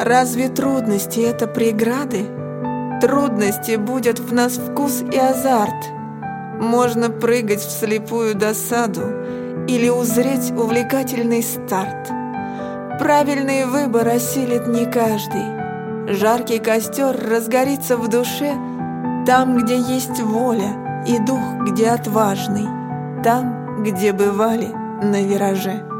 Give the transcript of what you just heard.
Разве трудности — это преграды? Трудности будет в нас вкус и азарт. Можно прыгать в слепую досаду или узреть увлекательный старт. Правильный выбор осилит не каждый. Жаркий костер разгорится в душе там, где есть воля и дух, где отважный, там, где бывали на вираже.